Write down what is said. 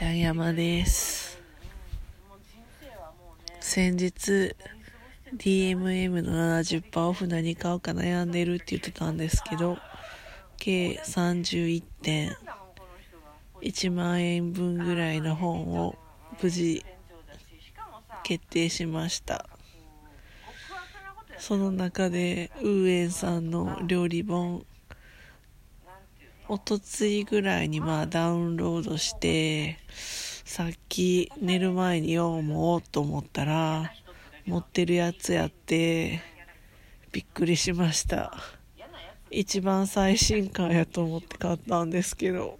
ちゃん山です。先日 DMM の70%オフ何買おうか悩んでるって言ってたんですけど計31点1万円分ぐらいの本を無事決定しました。その中でウーエンさんの料理本おとついぐらいにまあダウンロードしてさっき寝る前に読もうと思ったら持ってるやつやってびっくりしました。一番最新刊やと思って買ったんですけど。